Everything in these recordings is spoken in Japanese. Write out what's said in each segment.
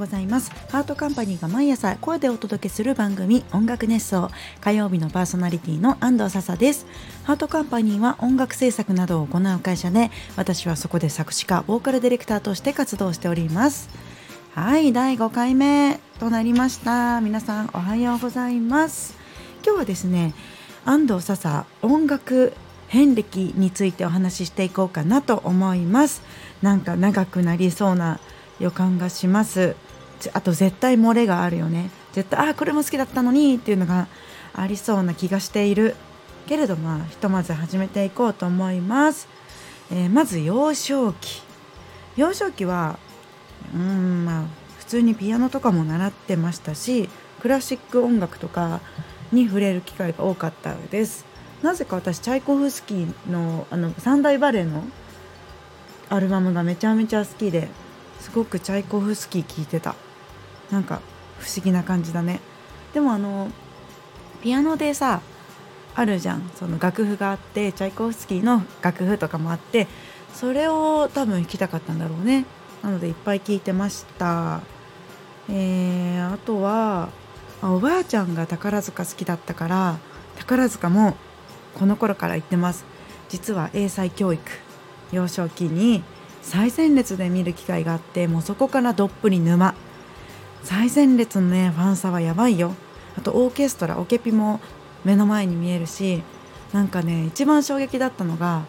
ございます。ハートカンパニーが毎朝声でお届けする番組音楽熱奏。火曜日のパーソナリティの安藤笹です。ハートカンパニーは音楽制作などを行う会社で私はそこで作詞家ボーカルディレクターとして活動しております。はい第5回目となりました。皆さんおはようございます。今日はですね安藤笹音楽遍歴についてお話ししていこうかなと思います。なんか長くなりそうな予感がします。あと絶対漏れがあるよね。絶対あこれも好きだったのにっていうのがありそうな気がしている。けれどまひとまず始めていこうと思います、えー、まず幼少期。幼少期はうんまあ普通にピアノとかも習ってましたしクラシック音楽とかに触れる機会が多かったです。なぜか私チャイコフスキーのあの三大バレエのアルバムがめちゃめちゃ好きですごくチャイコフスキー聴いてた。なんか不思議な感じだね。でもあのピアノでさあるじゃん。その楽譜があってチャイコフスキーの楽譜とかもあってそれを多分弾きたかったんだろうね。なのでいっぱい聴いてました。えー、あとはあおばあちゃんが宝塚好きだったから宝塚もこの頃から行ってます。実は英才教育幼少期に最前列で見る機会があってもうそこからどっぷり沼。最前列のねファンサはやばいよ。あとオーケストラオケピも目の前に見えるしなんかね一番衝撃だったのが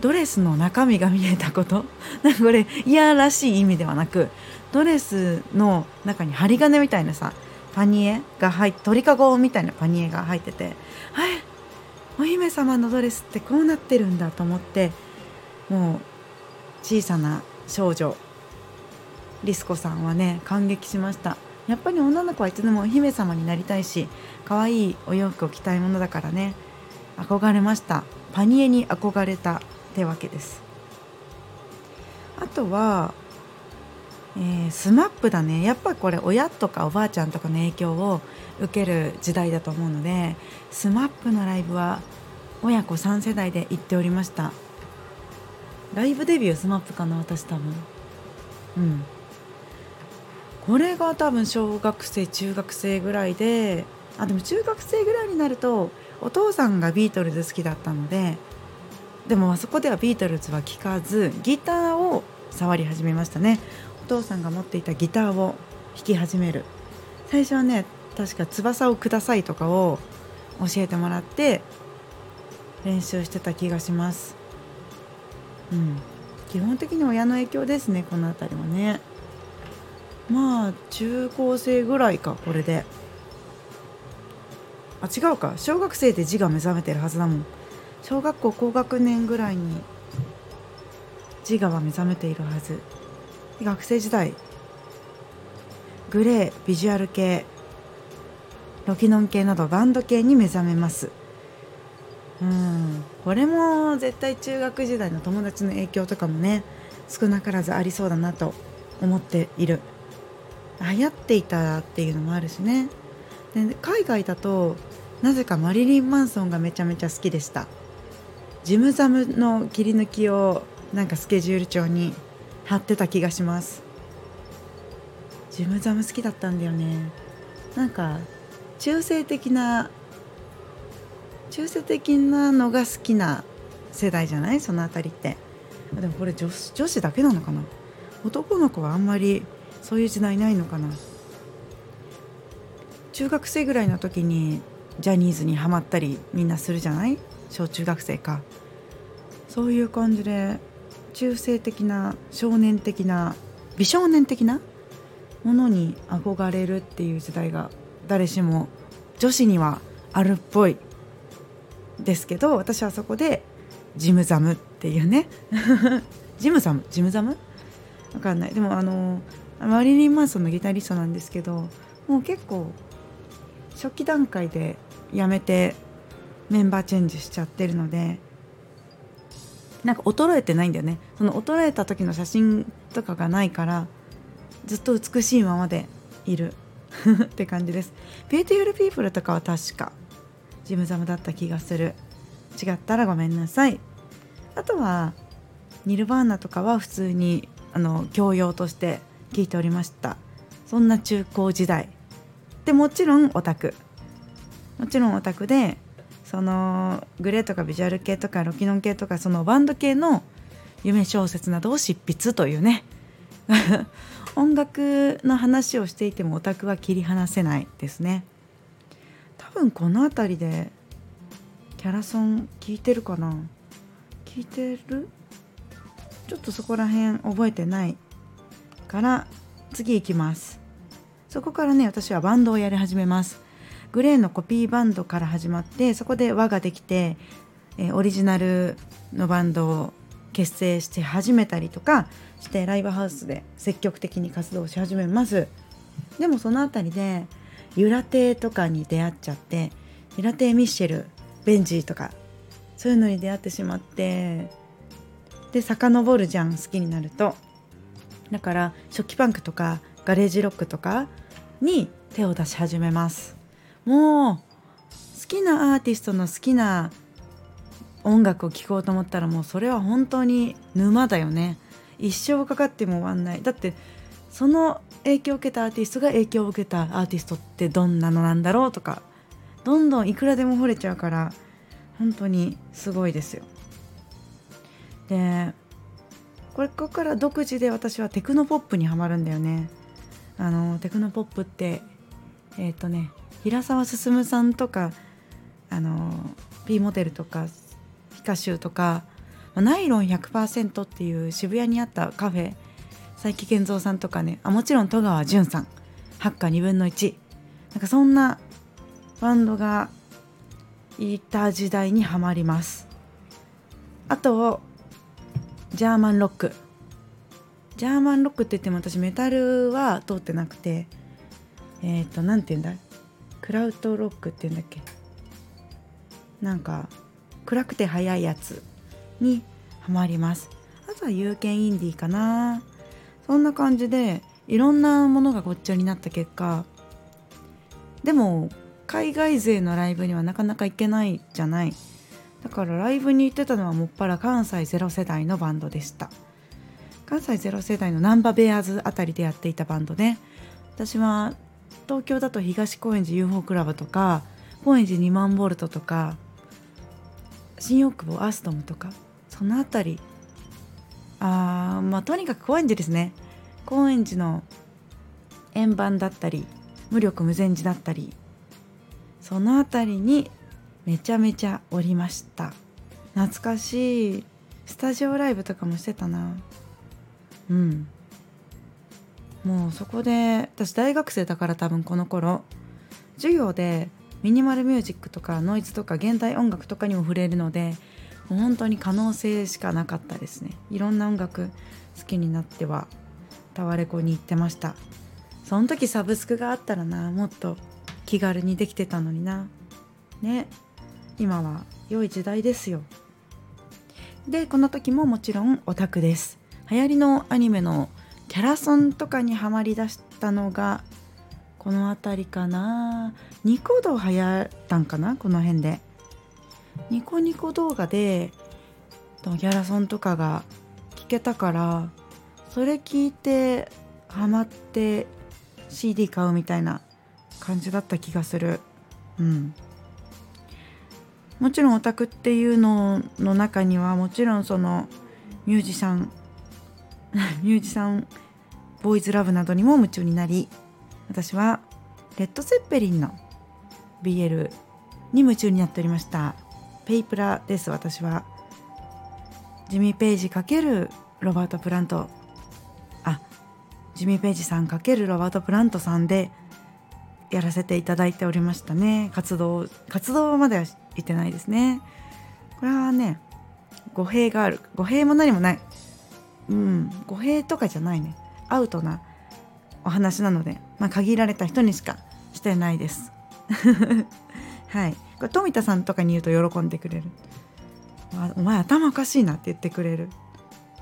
ドレスの中身が見えたこと。なんかこれ嫌らしい意味ではなくドレスの中に針金みたいなさパニエが入って鳥かごみたいなパニエが入ってて「はいお姫様のドレスってこうなってるんだ」と思ってもう小さな少女リスコさんはね感激しました。やっぱり女の子はいつでもお姫様になりたいし可愛いお洋服を着たいものだからね憧れました。パニエに憧れたってわけです。あとは、えー、 SMAP だね。やっぱこれ親とかおばあちゃんとかの影響を受ける時代だと思うので SMAP のライブは親子3世代で行っておりました。ライブデビュー SMAP かな私多分。うん。これが多分小学生中学生ぐらいであでも中学生ぐらいになるとお父さんがビートルズ好きだったのででもあそこではビートルズは聴かずギターを触り始めましたね。お父さんが持っていたギターを弾き始める。最初はね確か「翼をください」とかを教えてもらって練習してた気がします。うん、基本的に親の影響ですねこの辺りはね。まあ中高生ぐらいかこれで。あ違うか。小学生で字が目覚めてるはずだもん。小学校高学年ぐらいに自我は目覚めているはず。学生時代。グレービジュアル系。ロキノン系などバンド系に目覚めます。うん。これも絶対中学時代の友達の影響とかもね少なからずありそうだなと思っている。流行っていたっていうのもあるしね。で海外だとなぜかマリリン・マンソンがめちゃめちゃ好きでした。ジムザムの切り抜きをなんかスケジュール帳に貼ってた気がします。ジムザム好きだったんだよね。なんか中性的な中性的なのが好きな世代じゃない？その辺りって。でもこれ女女子だけなのかな？男の子はあんまりそういう時代ないのかな。中学生ぐらいの時にジャニーズにはまったりみんなするじゃない？小中学生か。そういう感じで中性的な少年的な美少年的なものに憧れるっていう時代が誰しも女子にはあるっぽいですけど私はそこでジムザムっていうね。ジムザム？ジムザム？わかんない。でもあのマリリン・マンソンのギタリストなんですけどもう結構初期段階で辞めてメンバーチェンジしちゃってるのでなんか衰えてないんだよね。その衰えた時の写真とかがないからずっと美しいままでいる。って感じです。 Beautiful People とかは確かジムザムだった気がする。違ったらごめんなさい。あとはニルバーナとかは普通にあの教養として聞いておりました。そんな中高時代。でもちろんオタク。もちろんオタクでそのグレーとかビジュアル系とかロキノン系とかそのバンド系の夢小説などを執筆というね。音楽の話をしていてもオタクは切り離せないですね。多分この辺りでキャラソン聞いてるかな？聞いてる？ちょっとそこら辺覚えてない。から次行きます。そこからね私はバンドをやり始めます。グレーのコピーバンドから始まってそこで輪ができて、え、オリジナルのバンドを結成して始めたりとかしてライブハウスで積極的に活動し始めます。でもその辺りでユラテとかに出会っちゃってユラテミッシェルベンジーとかそういうのに出会ってしまってで遡るじゃん好きになると。だから初期パンクとかガレージロックとかに手を出し始めます。もう好きなアーティストの好きな音楽を聴こうと思ったらもうそれは本当に沼だよね。一生かかっても終わんない。だってその影響を受けたアーティストが影響を受けたアーティストってどんなのなんだろうとかどんどんいくらでも惚れちゃうから本当にすごいですよ。でこれここから独自で私はテクノポップにはまるんだよね。あのテクノポップってえっ、ー、とね平沢進さんとかあの P モデルとかヒカシューとかナイロン100%っていう渋谷にあったカフェ佐伯健三さんとかねあもちろん戸川淳さんハッカー2分の1なんかそんなバンドがいた時代にはまります。あとジャーマンロック。ジャーマンロックって言っても私メタルは通ってなくてえっ、ー、と何て言うんだ？クラウドロックって言うんだっけ？なんか暗くて速いやつにハマります。あとは有権インディーかな。そんな感じでいろんなものがごっちゃになった結果でも海外勢のライブにはなかなか行けないじゃない。だからライブに行ってたのはもっぱら関西ゼロ世代のバンドでした。関西ゼロ世代のナンバベアーズあたりでやっていたバンドで私は東京だと東高円寺 UFO クラブとか高円寺2万ボルトとか新大久保アストムとかその辺り。あまあとにかく高円寺ですね。高円寺の円盤だったり無力無禅寺だったりその辺りにめちゃめちゃおりました。懐かしいスタジオライブとかもしてたな。うん。もうそこで私大学生だから多分この頃授業でミニマルミュージックとかノイズとか現代音楽とかにも触れるのでもう本当に可能性しかなかったですね。いろんな音楽好きになってはタワレコに行ってました。その時サブスクがあったらなもっと気軽にできてたのにな。ね。今は良い時代ですよ。でこの時ももちろんオタクです。流行りのアニメのキャラソンとかにはまりだしたのがこの辺りかな。ニコ動流行ったんかなこの辺で。ニコニコ動画でギャラソンとかが聞けたからそれ聞いてハマって CD 買うみたいな感じだった気がする。うん。もちろんオタクっていうのの中にはもちろんそのミュージシャンミュージシャンボーイズラブなどにも夢中になり私はレッド・ツェッペリンの BL に夢中になっておりました。ペイプラです私は。ジミー・ペイジ×ロバート・プラント。あジミー・ペイジさん×ロバート・プラントさんでやらせていただいておりましたね。活動活動までは言ってないですね。これはね語弊がある。語弊も何もない。うん。語弊とかじゃないね。アウトなお話なので、まあ、限られた人にしかしてないです。はい。これ富田さんとかに言うと喜んでくれる「お前頭おかしいな」って言ってくれる。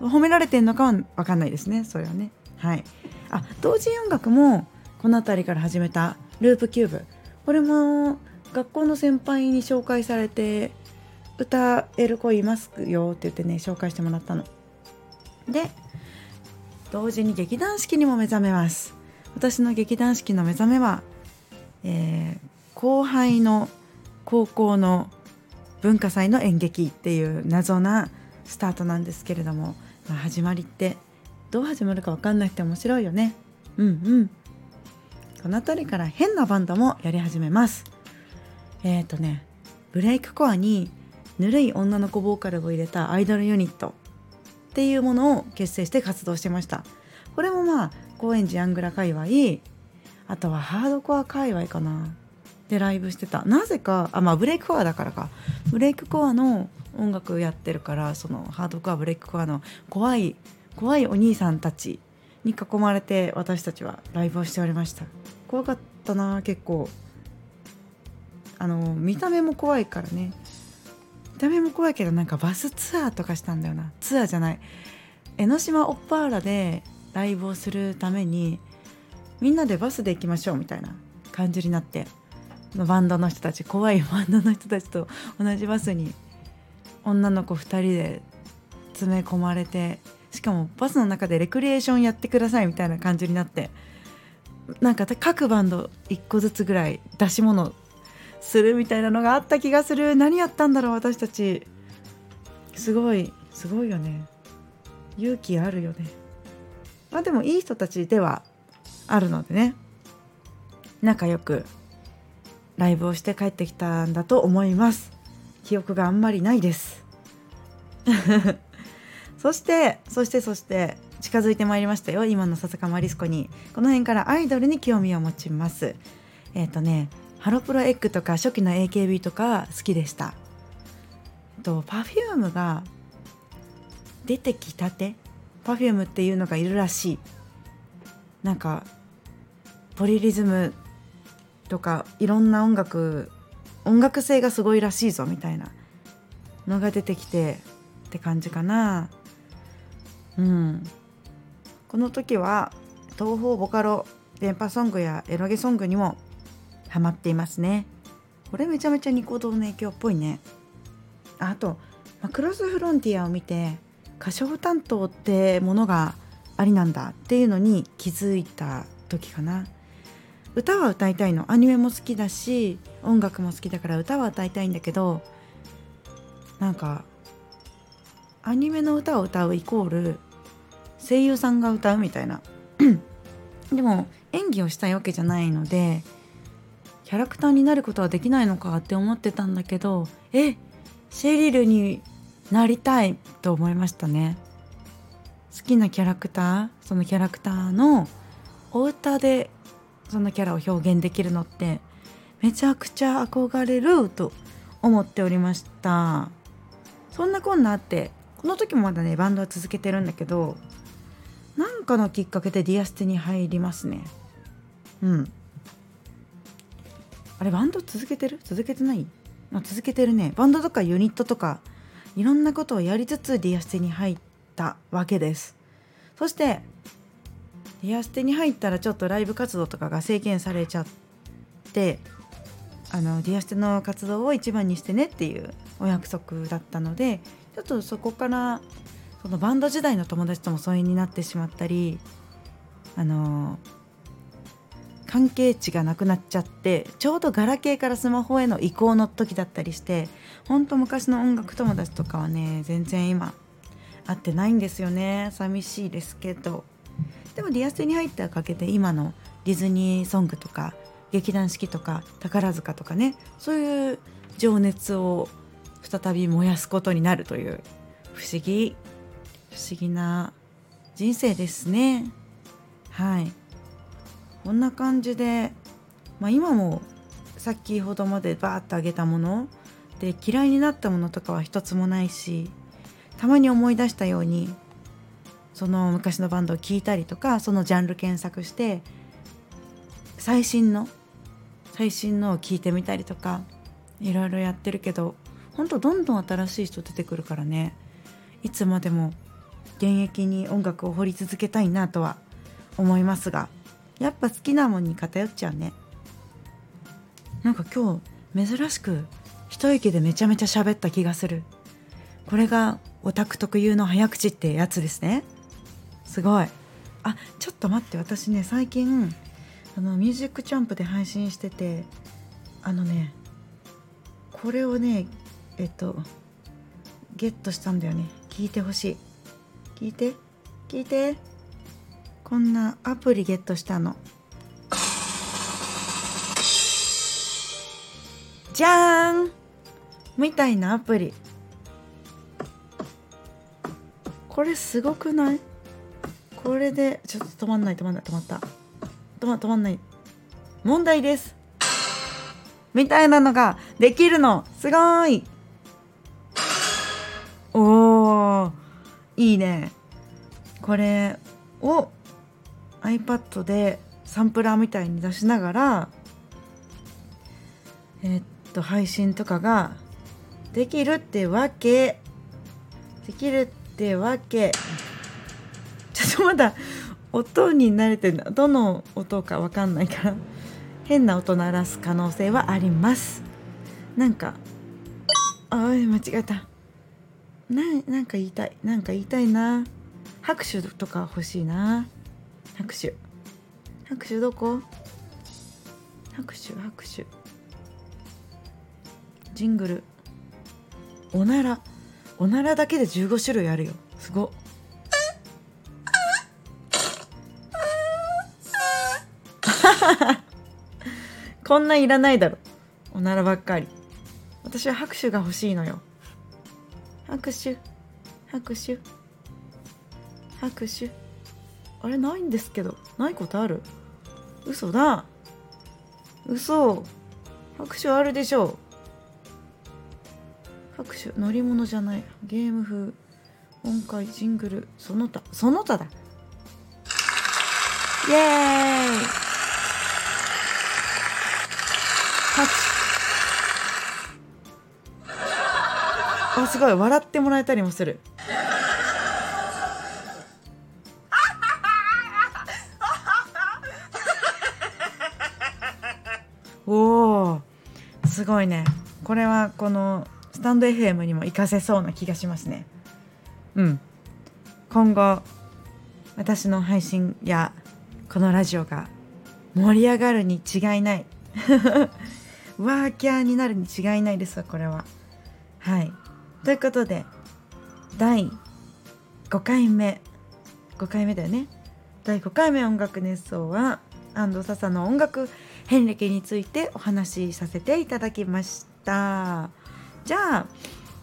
褒められてんのかは分かんないですね。それはね。はい。あ同時音楽もこの辺りから始めたループキューブ。これも学校の先輩に紹介されて歌える子いますよって言ってね紹介してもらったの。で同時に劇団四季にも目覚めます。私の劇団四季の目覚めは、えー、後輩の高校の文化祭の演劇っていう謎なスタートなんですけれども、まあ、始まりってどう始まるか分かんなくて面白いよね。うんうん。この辺りから変なバンドもやり始めます。えっ、ー、とねブレイクコアにぬるい女の子ボーカルを入れたアイドルユニットっていうものを結成して活動してました。これもまあ高円寺アングラ界隈あとはハードコア界隈かなでライブしてた。なぜかあまあブレイクコアだからか。ブレイクコアの音楽やってるからそのハードコアブレイクコアの怖い怖いお兄さんたちに囲まれて私たちはライブをしておりました。怖かったな結構。あの見た目も怖いからね。見た目も怖いけどなんかバスツアーとかしたんだよな。ツアーじゃない。江ノ島オッパーラでライブをするためにみんなでバスで行きましょうみたいな感じになってバンドの人たち怖いバンドの人たちと同じバスに女の子2人で詰め込まれてしかもバスの中でレクリエーションやってくださいみたいな感じになってなんか各バンド1個ずつぐらい出し物するみたいなのがあった気がする。何やったんだろう私たち。すごいすごいよね。勇気あるよね。まあでもいい人たちではあるのでね。仲良くライブをして帰ってきたんだと思います。記憶があんまりないです。そしてそしてそして近づいてまいりましたよ。今の笹川マリスコに。この辺からアイドルに興味を持ちます。えっ、ー、とねハロプロエッグとか初期の AKB とか好きでした。と Perfume が出てきたて？Perfume っていうのがいるらしい。なんかポリリズムとかいろんな音楽音楽性がすごいらしいぞみたいなのが出てきてって感じかな。うん。この時は東方ボカロ電波ソングやエロゲソングにもハマっていますね。これめちゃめちゃニコ動の影響っぽいね。あと、まクロスフロンティアを見て歌唱担当ってものがありなんだっていうのに気づいた時かな。歌は歌いたいの。アニメも好きだし音楽も好きだから歌は歌いたいんだけどなんかアニメの歌を歌うイコール声優さんが歌うみたいな。でも演技をしたいわけじゃないのでキャラクターになることはできないのかって思ってたんだけどえシェリルになりたいと思いましたね。好きなキャラクターそのキャラクターのお歌でそのキャラを表現できるのってめちゃくちゃ憧れると思っておりました。そんなこんなあってこの時もまだねバンドは続けてるんだけどなんかのきっかけでディアステに入りますね。うん。あれバンド続けてる？続けてない？あ続けてるね。バンドとかユニットとかいろんなことをやりつつディアステに入ったわけです。そしてディアステに入ったらちょっとライブ活動とかが制限されちゃってあのディアステの活動を一番にしてねっていうお約束だったのでちょっとそこからそのバンド時代の友達とも疎遠になってしまったりあの関係値がなくなっちゃってちょうどガラケーからスマホへの移行の時だったりしてほんと昔の音楽友達とかはね全然今会ってないんですよね。寂しいですけど。でもリアステに入ったおかげで今のディズニーソングとか劇団四季とか宝塚とかねそういう情熱を再び燃やすことになるという不思議不思議な人生ですね。はい。こんな感じで、まあ、今も先ほどまでバーッとあげたもので嫌いになったものとかは一つもないしたまに思い出したようにその昔のバンドを聴いたりとかそのジャンル検索して最新の最新のを聞いてみたりとかいろいろやってるけどほんとどんどん新しい人出てくるからね。いつまでも現役に音楽を掘り続けたいなとは思いますがやっぱ好きなもんに偏っちゃうね。なんか今日珍しく一息でめちゃめちゃ喋った気がする。これがオタク特有の早口ってやつですね。すごい。あちょっと待って私ね最近あのミュージックチャンプで配信しててあのねこれをねえっとゲットしたんだよね。聞いてほしい。聞いて。聞いて。こんなアプリゲットしたの。じゃーん。みたいなアプリ。これすごくない？これでちょっと止まんない止まんない止まった。止ま止まんない。問題です。みたいなのができるの。すごい。おーいいね。これを iPad でサンプラーみたいに出しながらえ、っと配信とかができるってわけできるってわけ。ちょっとまだ音に慣れてるどの音かわかんないから。変な音鳴らす可能性はあります。なんかあ間違えた。ななんか言いたい。なんか言いたいな。拍手とか欲しいな。拍手。拍手どこ？拍手拍手。ジングル。おなら。おならだけで15種類あるよ。すご。っ こんないらないだろ。おならばっかり。私は拍手が欲しいのよ。拍手。拍手。拍手。あれないんですけどないことある？嘘だ。嘘。拍手あるでしょう。拍手乗り物じゃない。ゲーム風。音階ジングル。その他。その他だ。イエーイ。拍手。あすごい。笑ってもらえたりもする。ごいね。これはこのスタンド FM にも活かせそうな気がしますね。うん。今後私の配信やこのラジオが盛り上がるに違いない。ワーキャーになるに違いないですわこれは。はい。ということで第5回目。5回目だよね。第5回目音楽熱奏は安藤笹の音楽遍歴についてお話しさせていただきました。じゃあ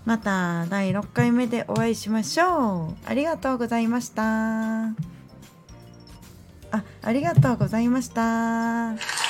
また第6回目でお会いしましょう。ありがとうございました。あありがとうございました。